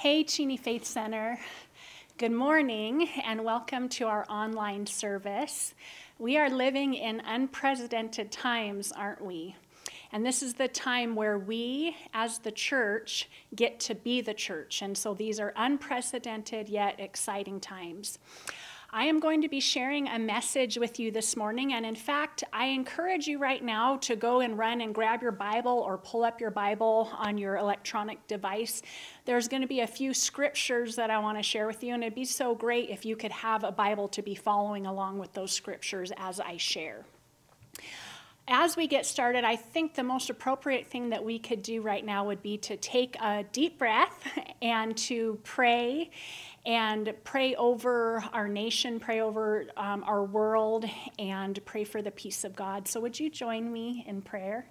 Hey, Cheney Faith Center. Good morning and welcome to our online service. We are living in unprecedented times, aren't we? And this is the time where we, as the church, get to be the church. And so these are unprecedented yet exciting times. I am going to be sharing a message with you this morning. And in fact, I encourage you right now to go and run and grab your Bible or pull up your Bible on your electronic device. There's going to be a few scriptures that I want to share with you. And it'd be so great if you could have a Bible to be following along with those scriptures as I share as we get started, I think the most appropriate thing that we could do right now would be to take a deep breath and to pray and pray over our nation, pray over um, our world, and pray for the peace of God. So, would you join me in prayer?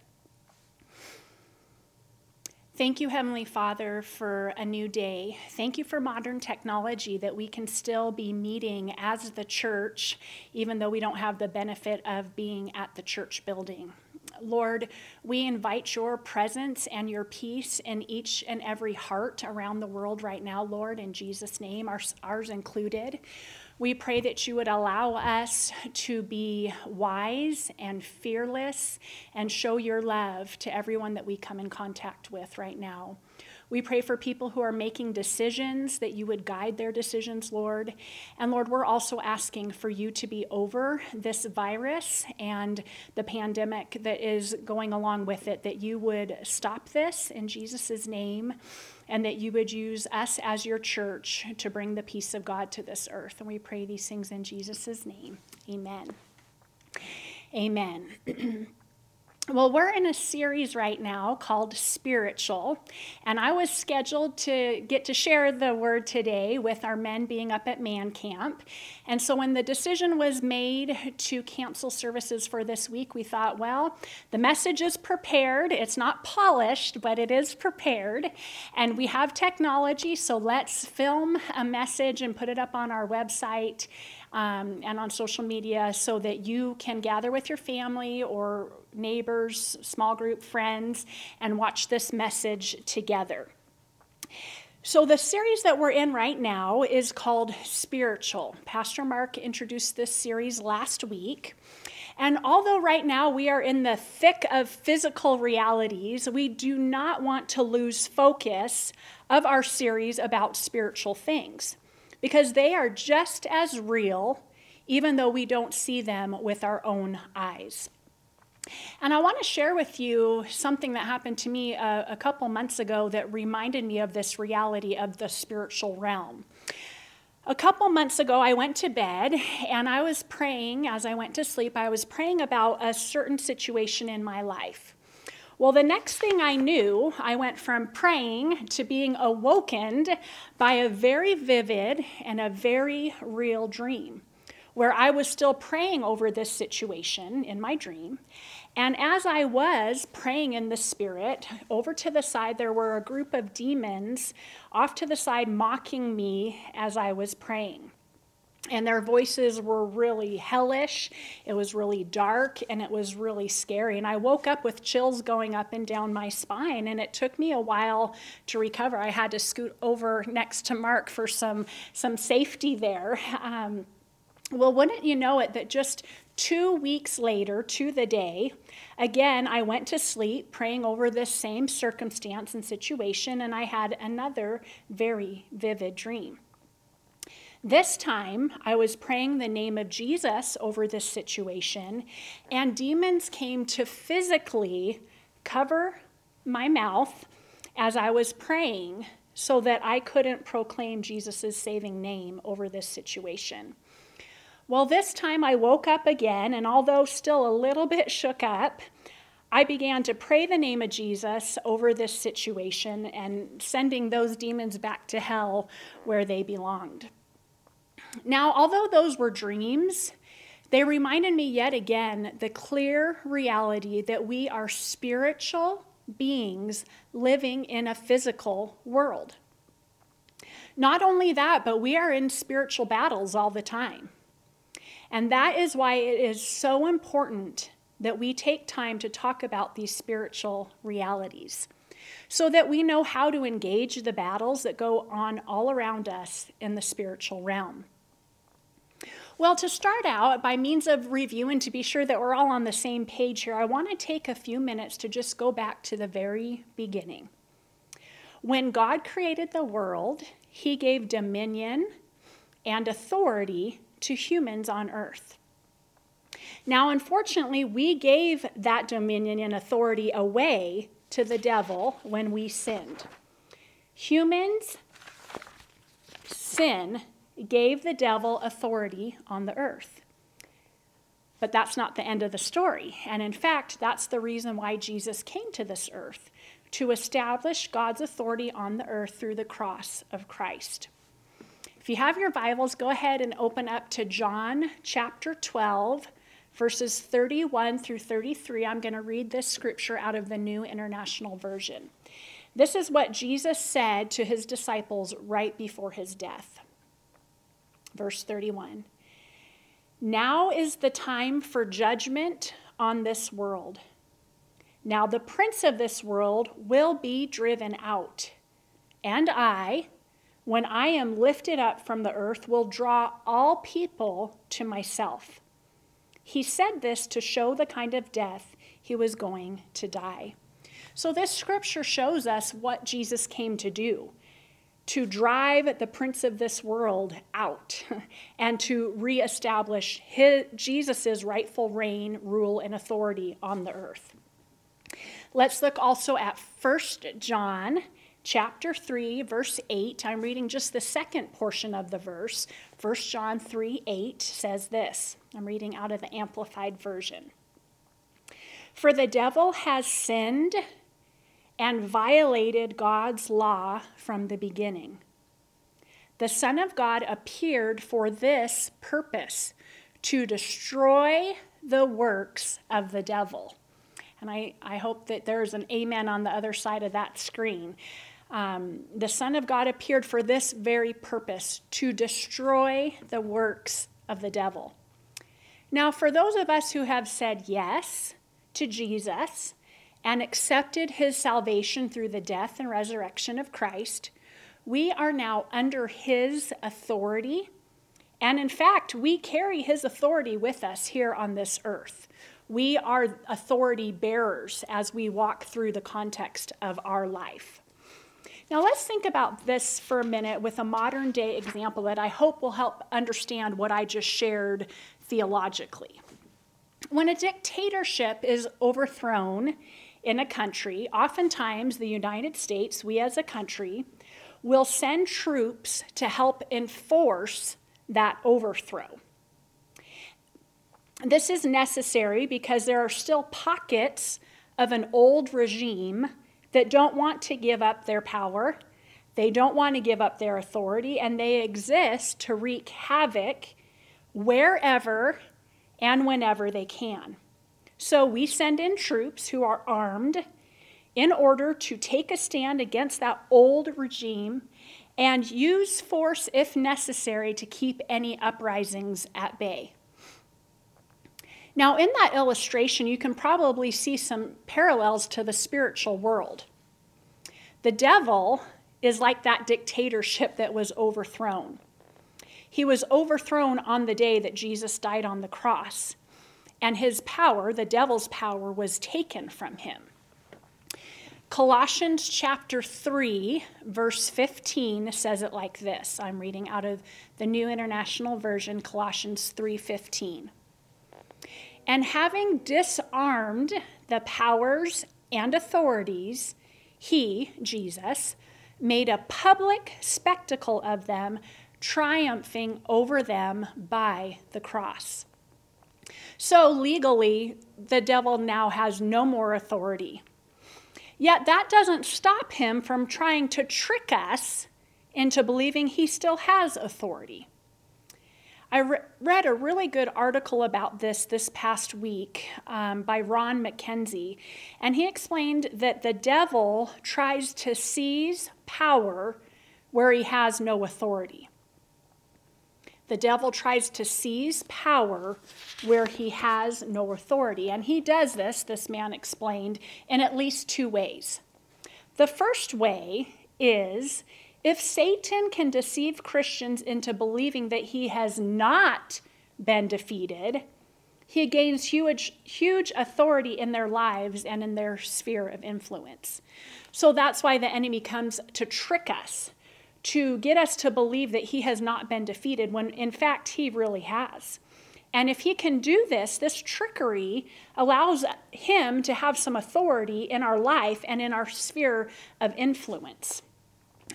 Thank you, Heavenly Father, for a new day. Thank you for modern technology that we can still be meeting as the church, even though we don't have the benefit of being at the church building. Lord, we invite your presence and your peace in each and every heart around the world right now, Lord, in Jesus' name, ours, ours included. We pray that you would allow us to be wise and fearless and show your love to everyone that we come in contact with right now. We pray for people who are making decisions that you would guide their decisions, Lord. And Lord, we're also asking for you to be over this virus and the pandemic that is going along with it, that you would stop this in Jesus' name and that you would use us as your church to bring the peace of God to this earth. And we pray these things in Jesus' name. Amen. Amen. Well, we're in a series right now called Spiritual, and I was scheduled to get to share the word today with our men being up at Man Camp. And so, when the decision was made to cancel services for this week, we thought, well, the message is prepared. It's not polished, but it is prepared. And we have technology, so let's film a message and put it up on our website um, and on social media so that you can gather with your family or neighbors, small group, friends, and watch this message together. So, the series that we're in right now is called Spiritual. Pastor Mark introduced this series last week. And although right now we are in the thick of physical realities, we do not want to lose focus of our series about spiritual things because they are just as real, even though we don't see them with our own eyes. And I want to share with you something that happened to me a, a, couple months ago that reminded me of this reality of the spiritual realm. A couple months ago, I went to bed and I was praying as I went to sleep. I was praying about a certain situation in my life. Well, the next thing I knew, I went from praying to being awokened by a very vivid and a very real dream where I was still praying over this situation in my dream. And as I was praying in the spirit, over to the side, there were a group of demons off to the side mocking me as I was praying and their voices were really hellish. It was really dark and it was really scary. And I woke up with chills going up and down my spine, and it took me a while to recover. I had to scoot over next to Mark for some, some safety there. Um, well, wouldn't you know it that just two weeks later to the day, again, I went to sleep praying over this same circumstance and situation, and I had another very vivid dream. This time, I was praying the name of Jesus over this situation, and demons came to physically cover my mouth as I was praying so that I couldn't proclaim Jesus' saving name over this situation. Well, this time I woke up again, and although still a little bit shook up, I began to pray the name of Jesus over this situation and sending those demons back to hell where they belonged. Now, although those were dreams, they reminded me yet again the clear reality that we are spiritual beings living in a physical world. Not only that, but we are in spiritual battles all the time. And that is why it is so important that we take time to talk about these spiritual realities. so that we know how to engage the battles that go on all around us in the spiritual realm. Well, to start out, by means of review and to be sure that we're all on the same page here, I want to take a few minutes to just go back to the very beginning. When God created the world, he gave dominion and authority to humans on earth. Now, unfortunately, we gave that dominion and authority away to the devil when we sinned. Humans' sin gave the devil authority on the earth. But that's not the end of the story. And in fact, that's the reason why Jesus came to this earth to establish God's authority on the earth through the cross of Christ. If you have your Bibles, go ahead and open up to John chapter 12, verses 31 through 33. I'm going to read this scripture out of the New International Version. This is what Jesus said to his disciples right before his death. Verse 31 Now is the time for judgment on this world. Now the prince of this world will be driven out, and I, when I am lifted up from the earth, will draw all people to myself. He said this to show the kind of death he was going to die. So, this scripture shows us what Jesus came to do to drive the prince of this world out and to reestablish Jesus' rightful reign, rule, and authority on the earth. Let's look also at 1 John chapter 3 verse 8 i'm reading just the second portion of the verse. 1 john 3 8 says this. I'm reading out of the amplified version. For the devil has sinned and violated god's law from the beginning the son of god appeared for this purpose to destroy the works of the devil and I, I hope that there's an amen on the other side of that screen. Um, the Son of God appeared for this very purpose to destroy the works of the devil. Now, for those of us who have said yes to Jesus and accepted his salvation through the death and resurrection of Christ, we are now under his authority. And in fact, we carry his authority with us here on this earth. We are authority bearers as we walk through the context of our life. Now, let's think about this for a minute with a modern day example that I hope will help understand what I just shared theologically. When a dictatorship is overthrown in a country, oftentimes the United States, we as a country, will send troops to help enforce that overthrow. This is necessary because there are still pockets of an old regime that don't want to give up their power, they don't want to give up their authority, and they exist to wreak havoc wherever and whenever they can. So we send in troops who are armed in order to take a stand against that old regime and use force if necessary to keep any uprisings at bay. Now, in that illustration, you can probably see some parallels to the spiritual world. The devil is like that dictatorship that was overthrown. He was overthrown on the day that Jesus died on the cross, and his power, the devil's power, was taken from him. Colossians chapter 3, verse 15 says it like this. I'm reading out of the New International Version, Colossians 3:15. And having disarmed the powers and authorities, he, Jesus, made a public spectacle of them, triumphing over them by the cross. So, legally, the devil now has no more authority. Yet, that doesn't stop him from trying to trick us into believing he still has authority. I re- read a really good article about this this past week um, by Ron McKenzie, and he explained that the devil tries to seize power where he has no authority. The devil tries to seize power where he has no authority. And he does this, this man explained, in at least two ways. The first way is if Satan can deceive Christians into believing that he has not been defeated, he gains huge, huge authority in their lives and in their sphere of influence. So that's why the enemy comes to trick us, to get us to believe that he has not been defeated, when in fact he really has. And if he can do this, this trickery allows him to have some authority in our life and in our sphere of influence.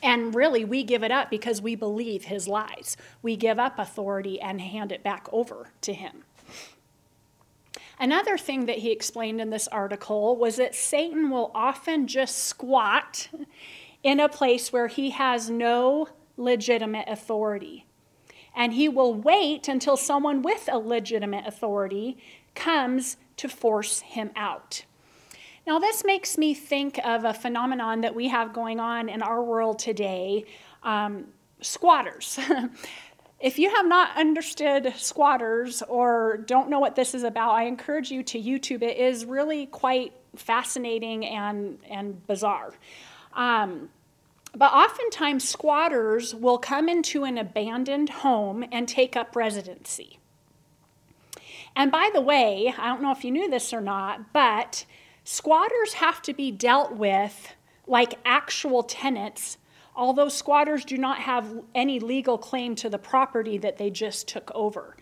And really, we give it up because we believe his lies. We give up authority and hand it back over to him. Another thing that he explained in this article was that Satan will often just squat in a place where he has no legitimate authority. And he will wait until someone with a legitimate authority comes to force him out. Now, this makes me think of a phenomenon that we have going on in our world today um, squatters. if you have not understood squatters or don't know what this is about, I encourage you to YouTube it. Is really quite fascinating and, and bizarre. Um, but oftentimes, squatters will come into an abandoned home and take up residency. And by the way, I don't know if you knew this or not, but Squatters have to be dealt with like actual tenants, although squatters do not have any legal claim to the property that they just took over.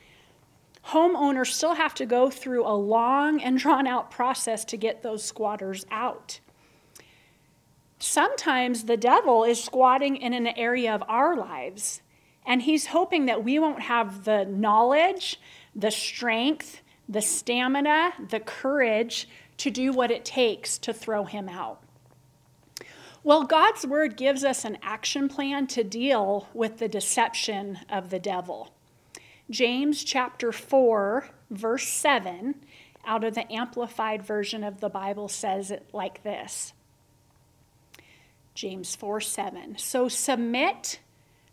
Homeowners still have to go through a long and drawn out process to get those squatters out. Sometimes the devil is squatting in an area of our lives, and he's hoping that we won't have the knowledge, the strength, the stamina, the courage to do what it takes to throw him out. Well, God's word gives us an action plan to deal with the deception of the devil. James chapter 4, verse 7, out of the Amplified Version of the Bible, says it like this James 4 7. So submit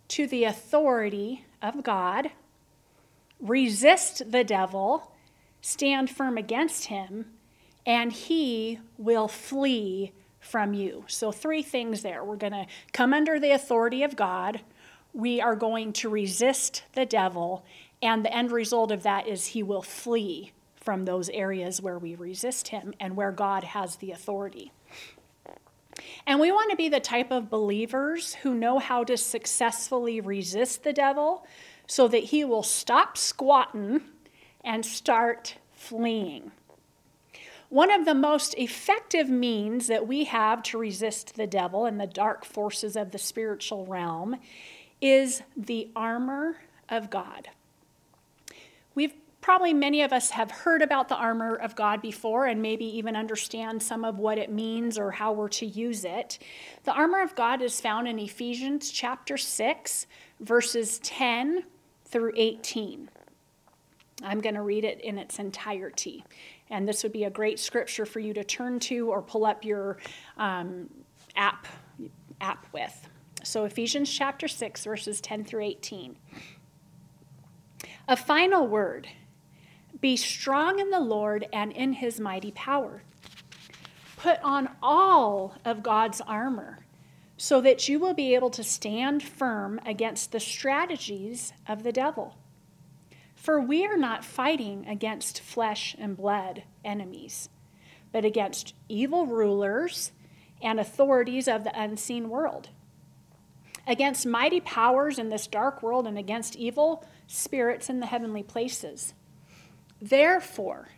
to the authority of God, resist the devil, stand firm against him and he will flee from you. So, three things there. We're going to come under the authority of God, we are going to resist the devil, and the end result of that is he will flee from those areas where we resist him and where God has the authority. And we want to be the type of believers who know how to successfully resist the devil so that he will stop squatting and start fleeing. One of the most effective means that we have to resist the devil and the dark forces of the spiritual realm is the armor of God. Probably many of us have heard about the armor of God before and maybe even understand some of what it means or how we're to use it. The armor of God is found in Ephesians chapter 6, verses 10 through 18. I'm going to read it in its entirety. And this would be a great scripture for you to turn to or pull up your um, app, app with. So, Ephesians chapter 6, verses 10 through 18. A final word be strong in the Lord and in his mighty power. Put on all of God's armor so that you will be able to stand firm against the strategies of the devil. For we are not fighting against flesh and blood enemies, but against evil rulers and authorities of the unseen world, against mighty powers in this dark world, and against evil spirits in the heavenly places. Therefore,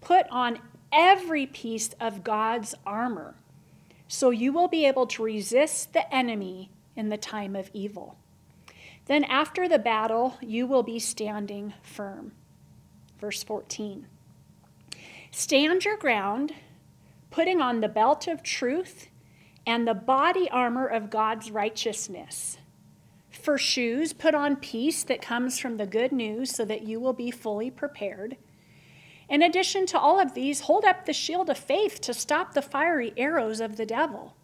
put on every piece of God's armor, so you will be able to resist the enemy in the time of evil. Then after the battle, you will be standing firm. Verse 14. Stand your ground, putting on the belt of truth and the body armor of God's righteousness. For shoes, put on peace that comes from the good news so that you will be fully prepared. In addition to all of these, hold up the shield of faith to stop the fiery arrows of the devil.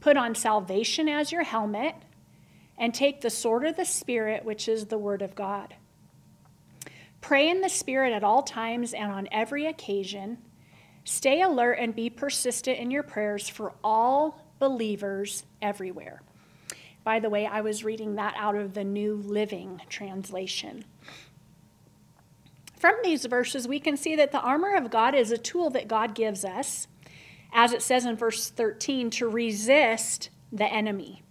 Put on salvation as your helmet and take the sword of the Spirit, which is the Word of God. Pray in the Spirit at all times and on every occasion. Stay alert and be persistent in your prayers for all believers everywhere. By the way, I was reading that out of the New Living Translation. From these verses, we can see that the armor of God is a tool that God gives us, as it says in verse 13, to resist the enemy.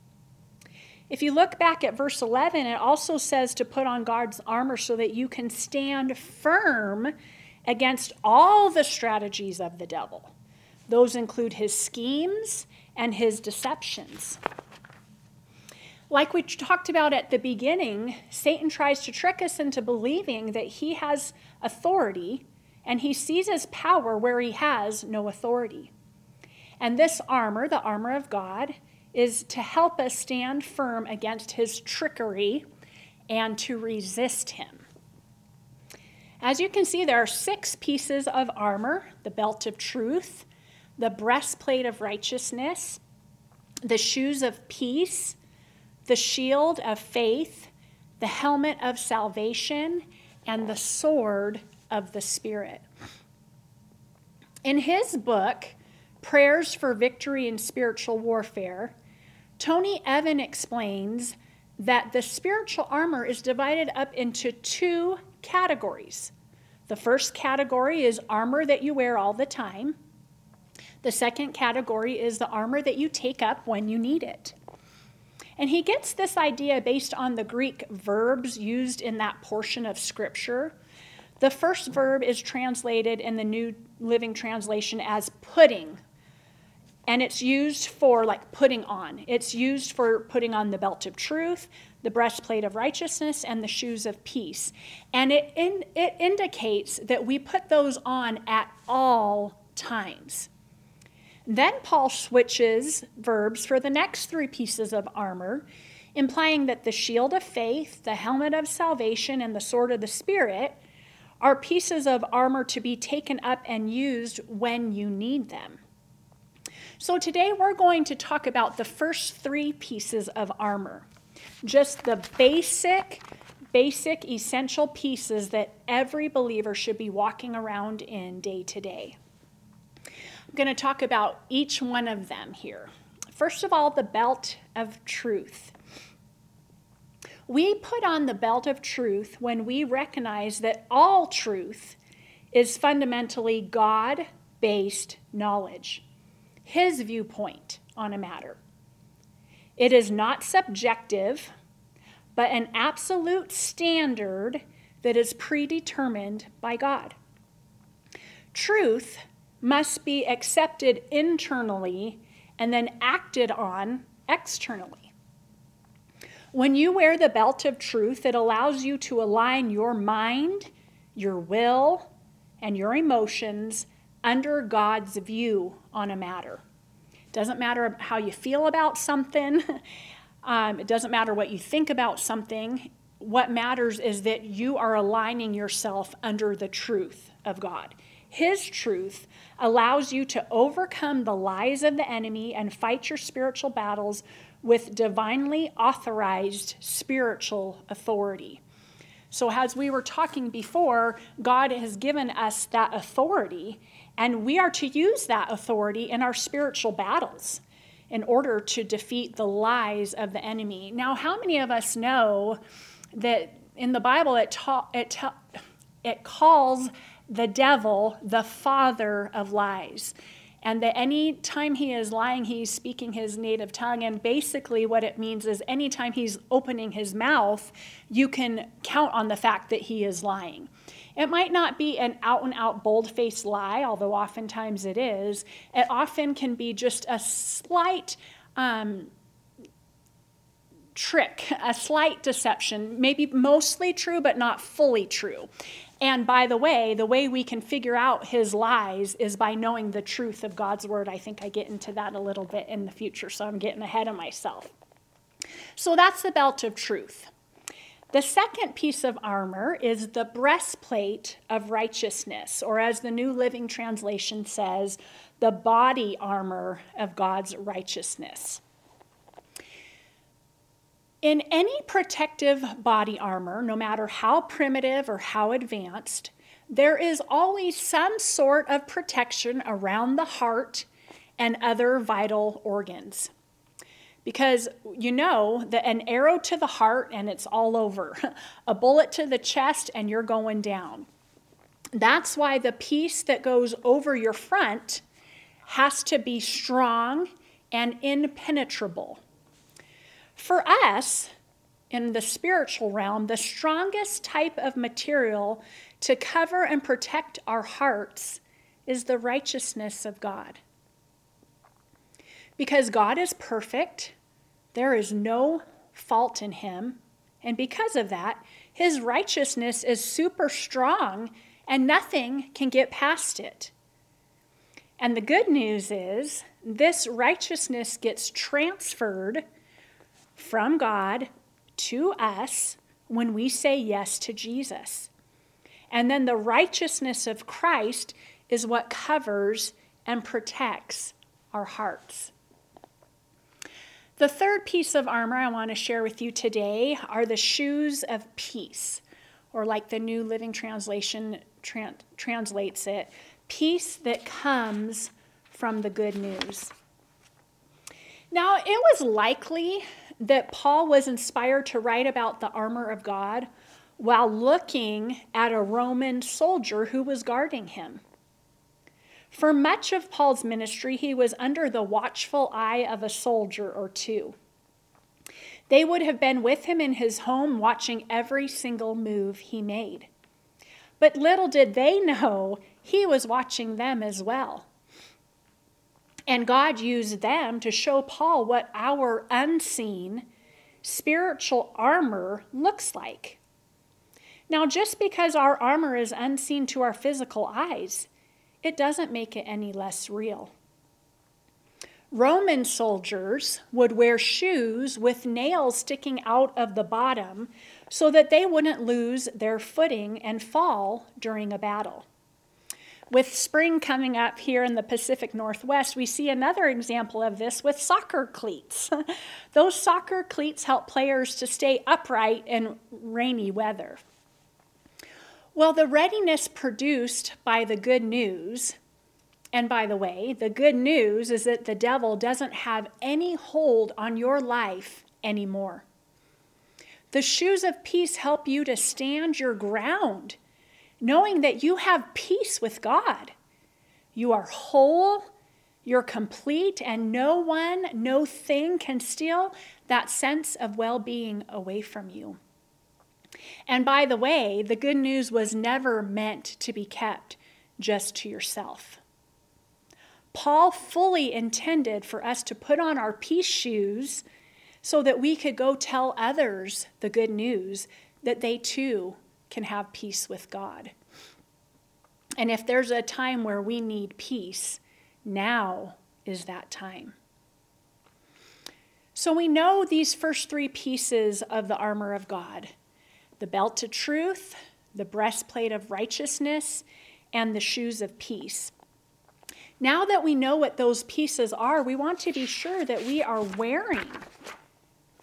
If you look back at verse 11, it also says to put on God's armor so that you can stand firm against all the strategies of the devil. Those include his schemes and his deceptions. Like we talked about at the beginning, Satan tries to trick us into believing that he has authority and he seizes power where he has no authority. And this armor, the armor of God, is to help us stand firm against his trickery and to resist him. As you can see, there are six pieces of armor the belt of truth, the breastplate of righteousness, the shoes of peace, the shield of faith, the helmet of salvation, and the sword of the Spirit. In his book, Prayers for Victory in Spiritual Warfare, Tony Evans explains that the spiritual armor is divided up into two categories. The first category is armor that you wear all the time. The second category is the armor that you take up when you need it. And he gets this idea based on the Greek verbs used in that portion of Scripture. The first verb is translated in the New Living Translation as putting, and it's used for like putting on. It's used for putting on the belt of truth, the breastplate of righteousness, and the shoes of peace. And it, in, it indicates that we put those on at all times. Then Paul switches verbs for the next three pieces of armor, implying that the shield of faith, the helmet of salvation, and the sword of the Spirit are pieces of armor to be taken up and used when you need them. So today we're going to talk about the first three pieces of armor, just the basic, basic, essential pieces that every believer should be walking around in day to day. Going to talk about each one of them here. First of all, the belt of truth. We put on the belt of truth when we recognize that all truth is fundamentally God based knowledge, His viewpoint on a matter. It is not subjective, but an absolute standard that is predetermined by God. Truth must be accepted internally and then acted on externally. When you wear the belt of truth, it allows you to align your mind, your will, and your emotions under God's view on a matter. It doesn't matter how you feel about something, um, it doesn't matter what you think about something. What matters is that you are aligning yourself under the truth of God. His truth allows you to overcome the lies of the enemy and fight your spiritual battles with divinely authorized spiritual authority. So, as we were talking before, God has given us that authority, and we are to use that authority in our spiritual battles in order to defeat the lies of the enemy. Now, how many of us know that in the Bible it, ta- it, ta- it calls the devil the father of lies. And that any time he is lying, he's speaking his native tongue. And basically, what it means is anytime he's opening his mouth, you can count on the fact that he is lying. It might not be an out and out bold faced lie, although oftentimes it is. It often can be just a slight um, trick, a slight deception, maybe mostly true, but not fully true. And by the way, the way we can figure out his lies is by knowing the truth of God's word. I think I get into that a little bit in the future, so I'm getting ahead of myself. So that's the belt of truth. The second piece of armor is the breastplate of righteousness, or as the New Living Translation says, the body armor of God's righteousness. In any protective body armor, no matter how primitive or how advanced, there is always some sort of protection around the heart and other vital organs. Because you know that an arrow to the heart and it's all over, a bullet to the chest and you're going down. That's why the piece that goes over your front has to be strong and impenetrable. For us, in the spiritual realm, the strongest type of material to cover and protect our hearts is the righteousness of God. Because God is perfect, there is no fault in him, and because of that, his righteousness is super strong and nothing can get past it. And the good news is this righteousness gets transferred from God to us when we say yes to Jesus. And then the righteousness of Christ is what covers and protects our hearts. The third piece of armor I want to share with you today are the shoes of peace, or like the New Living Translation translates it, peace that comes from the good news. Now, it was likely that Paul was inspired to write about the armor of God while looking at a Roman soldier who was guarding him. For much of Paul's ministry, he was under the watchful eye of a soldier or two. They would have been with him in his home, watching every single move he made. But little did they know he was watching them as well. And God used them to show Paul what our unseen spiritual armor looks like. Now, just because our armor is unseen to our physical eyes, it doesn't make it any less real. Roman soldiers would wear shoes with nails sticking out of the bottom so that they wouldn't lose their footing and fall during a battle. With spring coming up here in the Pacific Northwest, we see another example of this with soccer cleats. Those soccer cleats help players to stay upright in rainy weather. Well, the readiness produced by the good news, and by the way, the good news is that the devil doesn't have any hold on your life anymore. The shoes of peace help you to stand your ground knowing that you have peace with God. You are whole, you're complete, and no one, no thing can steal that sense of well being away from you. And by the way, the good news was never meant to be kept just to yourself. Paul fully intended for us to put on our peace shoes so that we could go tell others the good news that they too can have peace with God. And if there's a time where we need peace, now is that time. So we know these first three pieces of the armor of God the belt of truth, the breastplate of righteousness, and the shoes of peace. Now that we know what those pieces are, we want to be sure that we are wearing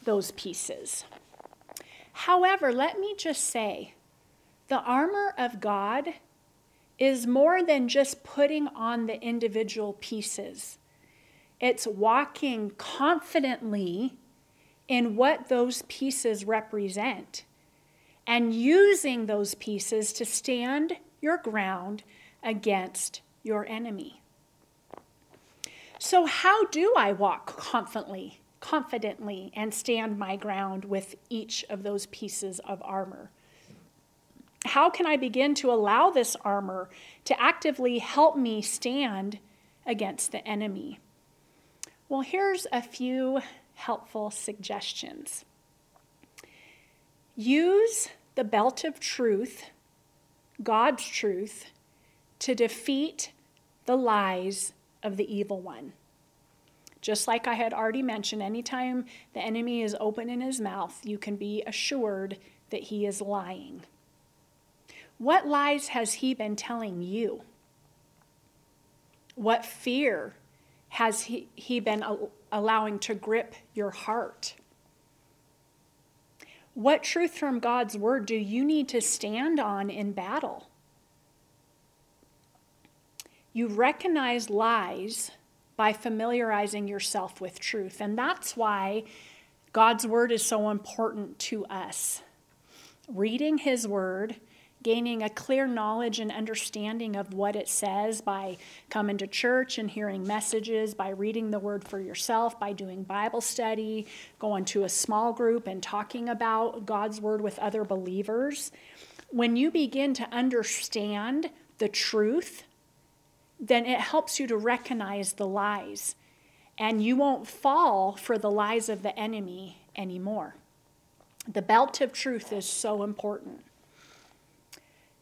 those pieces. However, let me just say the armor of God is more than just putting on the individual pieces, it's walking confidently in what those pieces represent and using those pieces to stand your ground against your enemy. So, how do I walk confidently, confidently and stand my ground with each of those pieces of armor? How can I begin to allow this armor to actively help me stand against the enemy? Well, here's a few helpful suggestions. Use the belt of truth, God's truth, to defeat the lies of the evil one. Just like I had already mentioned, anytime the enemy is open in his mouth, you can be assured that he is lying. What lies has he been telling you? What fear has he, he been allowing to grip your heart? What truth from God's word do you need to stand on in battle? You recognize lies by familiarizing yourself with truth. And that's why God's word is so important to us. Reading his word, gaining a clear knowledge and understanding of what it says by coming to church and hearing messages, by reading the word for yourself, by doing Bible study, going to a small group and talking about God's word with other believers. When you begin to understand the truth, then it helps you to recognize the lies and you won't fall for the lies of the enemy anymore. The belt of truth is so important.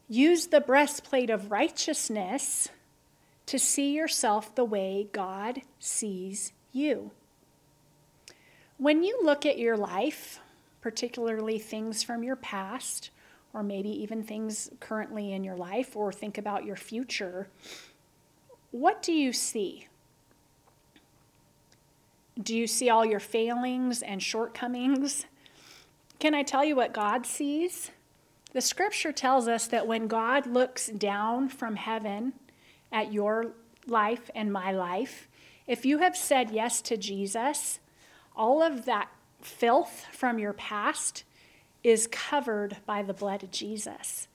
Use the breastplate of righteousness to see yourself the way God sees you. When you look at your life, particularly things from your past, or maybe even things currently in your life, or think about your future, what do you see? Do you see all your failings and shortcomings? Can I tell you what God sees? The scripture tells us that when God looks down from heaven at your life and my life, if you have said yes to Jesus, all of that filth from your past is covered by the blood of Jesus.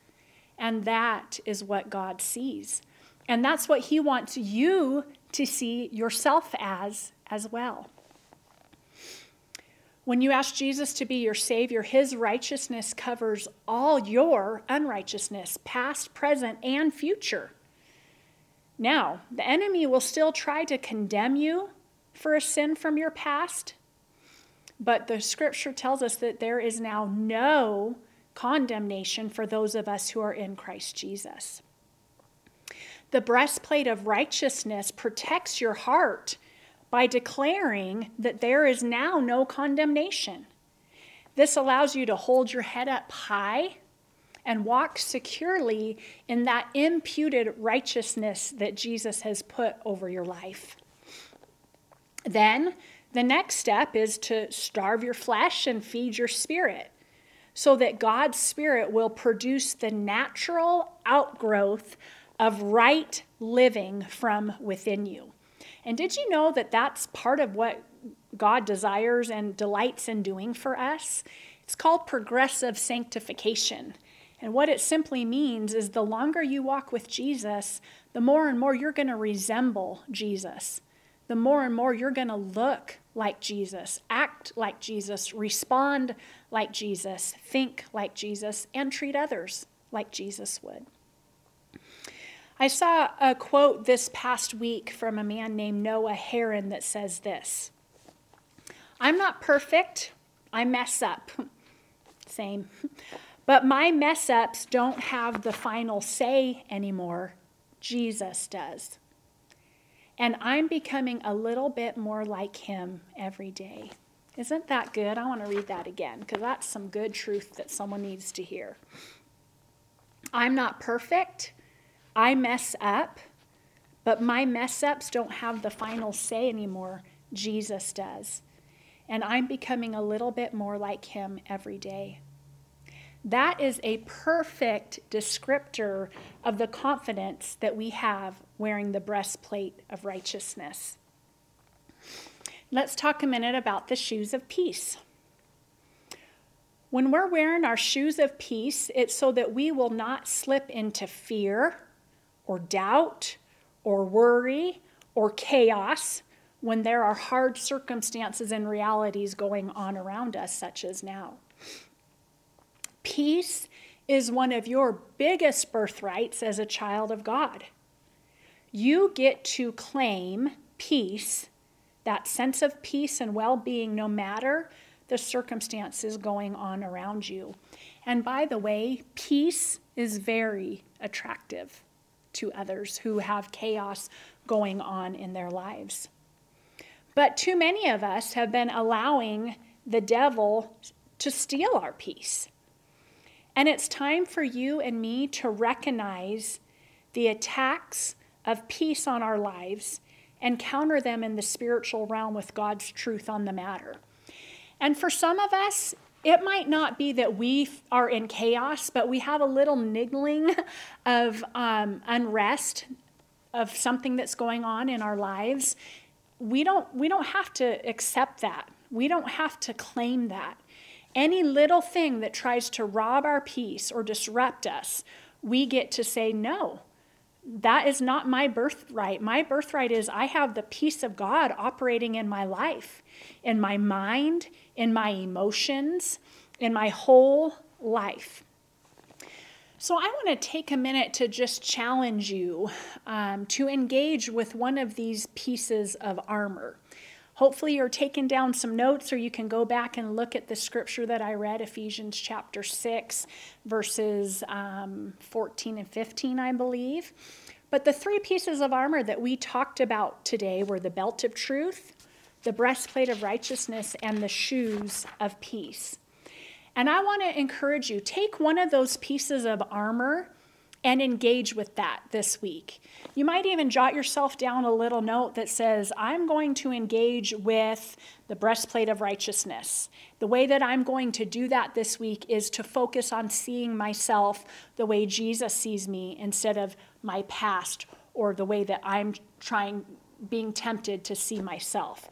And that is what God sees. And that's what He wants you to see yourself as as well. When you ask Jesus to be your Savior, His righteousness covers all your unrighteousness, past, present, and future. Now, the enemy will still try to condemn you for a sin from your past, but the scripture tells us that there is now no condemnation for those of us who are in Christ Jesus. The breastplate of righteousness protects your heart by declaring that there is now no condemnation. This allows you to hold your head up high and walk securely in that imputed righteousness that Jesus has put over your life. Then, the next step is to starve your flesh and feed your spirit so that God's Spirit will produce the natural outgrowth of right living from within you. And did you know that that's part of what God desires and delights in doing for us? It's called progressive sanctification. And what it simply means is the longer you walk with Jesus, the more and more you're going to resemble Jesus. The more and more you're going to look like Jesus, act like Jesus, respond like Jesus, think like Jesus, and treat others like Jesus would. I saw a quote this past week from a man named Noah Herron that says this I'm not perfect, I mess up. Same. But my mess ups don't have the final say anymore. Jesus does. And I'm becoming a little bit more like him every day. Isn't that good? I want to read that again because that's some good truth that someone needs to hear. I'm not perfect. I mess up, but my mess ups don't have the final say anymore. Jesus does. And I'm becoming a little bit more like him every day. That is a perfect descriptor of the confidence that we have wearing the breastplate of righteousness. Let's talk a minute about the shoes of peace. When we're wearing our shoes of peace, it's so that we will not slip into fear or doubt or worry or chaos when there are hard circumstances and realities going on around us, such as now. Peace is one of your biggest birthrights as a child of God. You get to claim peace, that sense of peace and well being, no matter the circumstances going on around you. And by the way, peace is very attractive to others who have chaos going on in their lives. But too many of us have been allowing the devil to steal our peace. And it's time for you and me to recognize the attacks of peace on our lives and counter them in the spiritual realm with God's truth on the matter. And for some of us, it might not be that we are in chaos, but we have a little niggling of um, unrest of something that's going on in our lives, we don't, we don't have to accept that. We don't have to claim that. Any little thing that tries to rob our peace or disrupt us, we get to say, no, that is not my birthright. My birthright is I have the peace of God operating in my life, in my mind, in my emotions, in my whole life. So, I want to take a minute to just challenge you um, to engage with one of these pieces of armor. Hopefully, you're taking down some notes, or you can go back and look at the scripture that I read, Ephesians chapter 6, verses um, 14 and 15, I believe. But the three pieces of armor that we talked about today were the belt of truth, the breastplate of righteousness, and the shoes of peace. And I want to encourage you take one of those pieces of armor and engage with that this week. You might even jot yourself down a little note that says, I'm going to engage with the breastplate of righteousness. The way that I'm going to do that this week is to focus on seeing myself the way Jesus sees me instead of my past or the way that I'm trying, being tempted to see myself.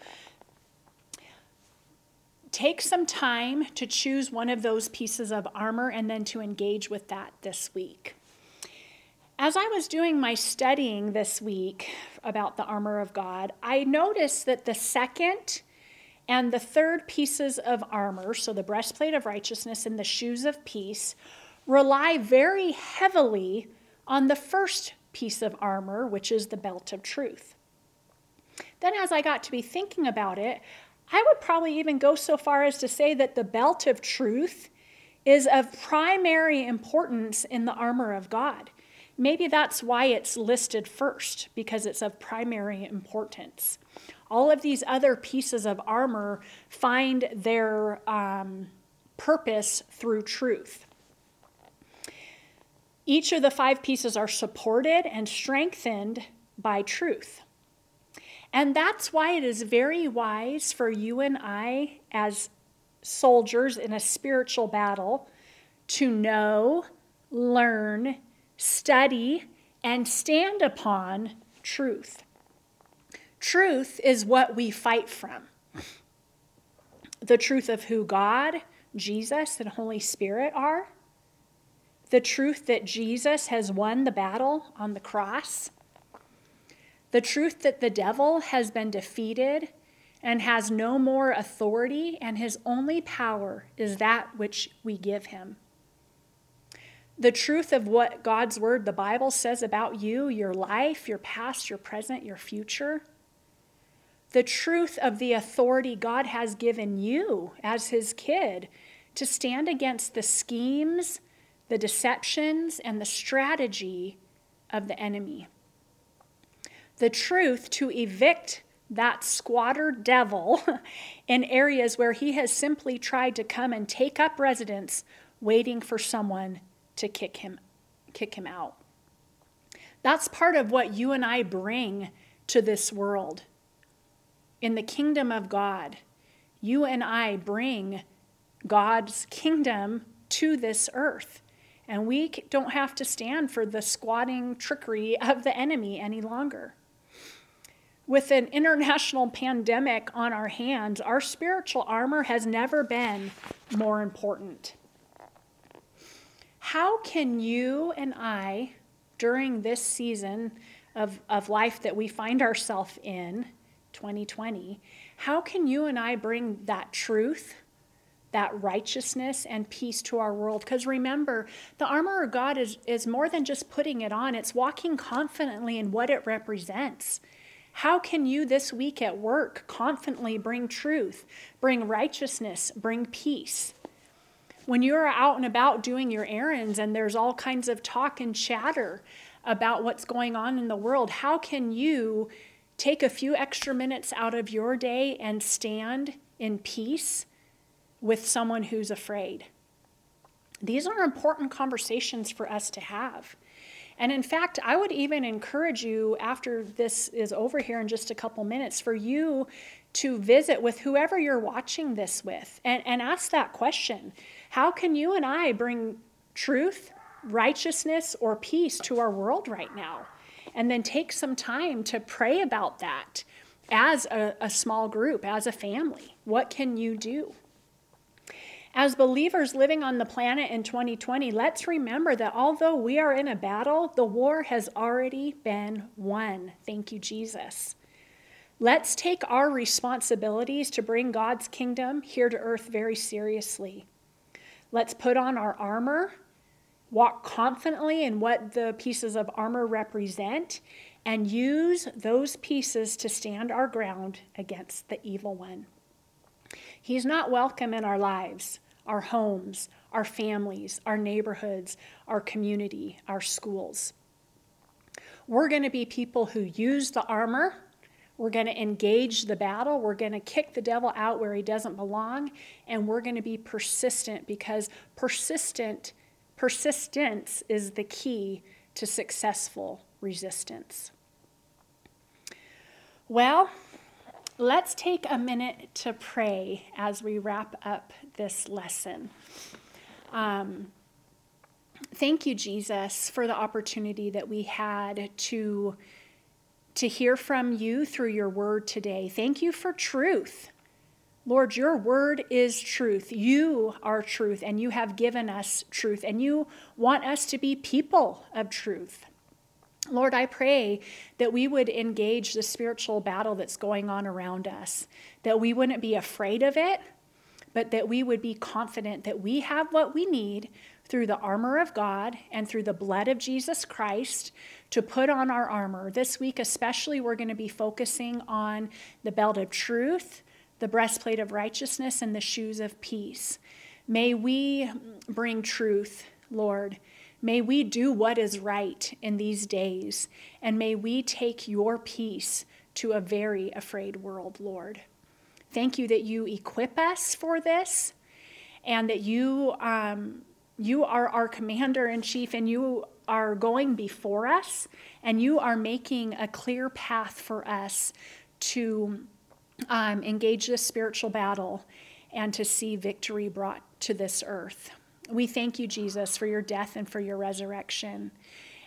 Take some time to choose one of those pieces of armor and then to engage with that this week. As I was doing my studying this week about the armor of God, I noticed that the second and the third pieces of armor, so the breastplate of righteousness and the shoes of peace, rely very heavily on the first piece of armor, which is the belt of truth. Then, as I got to be thinking about it, I would probably even go so far as to say that the belt of truth is of primary importance in the armor of God. Maybe that's why it's listed first, because it's of primary importance. All of these other pieces of armor find their um, purpose through truth. Each of the five pieces are supported and strengthened by truth. And that's why it is very wise for you and I, as soldiers in a spiritual battle, to know, learn, study, and stand upon truth. Truth is what we fight from. The truth of who God, Jesus, and Holy Spirit are. The truth that Jesus has won the battle on the cross. The truth that the devil has been defeated and has no more authority, and his only power is that which we give him the truth of what God's word, the Bible says about you, your life, your past, your present, your future. The truth of the authority God has given you as his kid to stand against the schemes, the deceptions, and the strategy of the enemy. The truth to evict that squatter devil in areas where he has simply tried to come and take up residence, waiting for someone to kick him kick him out. That's part of what you and I bring to this world. In the kingdom of God, you and I bring God's kingdom to this earth. And we don't have to stand for the squatting trickery of the enemy any longer. With an international pandemic on our hands, our spiritual armor has never been more important. How can you and I, during this season of, of life that we find ourselves in, 2020, how can you and I bring that truth, that righteousness, and peace to our world? Because remember, the armor of God is, is more than just putting it on, it's walking confidently in what it represents. How can you this week at work confidently bring truth, bring righteousness, bring peace? When you're out and about doing your errands and there's all kinds of talk and chatter about what's going on in the world, how can you take a few extra minutes out of your day and stand in peace with someone who's afraid? These are important conversations for us to have. And in fact, I would even encourage you after this is over here in just a couple minutes for you to visit with whoever you're watching this with and, and ask that question how can you and I bring truth, righteousness, or peace to our world right now? And then take some time to pray about that as a, a small group, as a family. What can you do? As believers living on the planet in 2020, let's remember that although we are in a battle, the war has already been won. Thank you, Jesus. Let's take our responsibilities to bring God's kingdom here to earth very seriously. Let's put on our armor, walk confidently in what the pieces of armor represent, and use those pieces to stand our ground against the evil one. He's not welcome in our lives, our homes, our families, our neighborhoods, our community, our schools. We're going to be people who use the armor we're going to engage the battle. We're going to kick the devil out where he doesn't belong. And we're going to be persistent because persistent, persistence is the key to successful resistance. Well, let's take a minute to pray as we wrap up this lesson. Um, thank you, Jesus, for the opportunity that we had to to hear from you through your word today. Thank you for truth. Lord, your word is truth. You are truth, and you have given us truth, and you want us to be people of truth. Lord, I pray that we would engage the spiritual battle that's going on around us, that we wouldn't be afraid of it, but that we would be confident that we have what we need through the armor of God and through the blood of Jesus Christ to put on our armor. This week, especially, we're going to be focusing on the belt of truth, the breastplate of righteousness, and the shoes of peace. May we bring truth, Lord. May we do what is right in these days, and may we take your peace to a very afraid world, Lord. Thank you that you equip us for this and that you um, you are our commander in chief and you are going before us and you are making a clear path for us to um, engage this spiritual battle and to see victory brought to this earth. We thank you, Jesus, for your death and for your resurrection,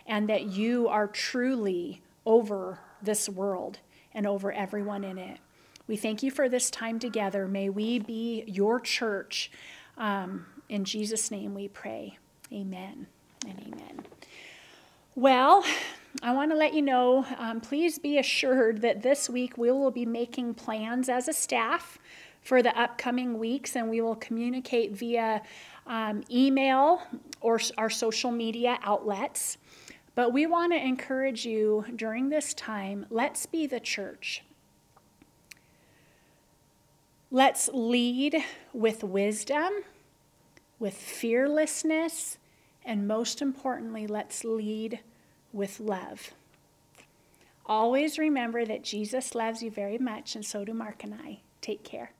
and that you are truly over this world and over everyone in it. We thank you for this time together. May we be your church. Um, in Jesus' name we pray. Amen and amen. Well, I want to let you know, um, please be assured that this week we will be making plans as a staff for the upcoming weeks, and we will communicate via um, email or our social media outlets. But we want to encourage you during this time let's be the church. Let's lead with wisdom with fearlessness, and most importantly, let's lead with love. Always remember that Jesus loves you very much, and so do Mark and I. Take care.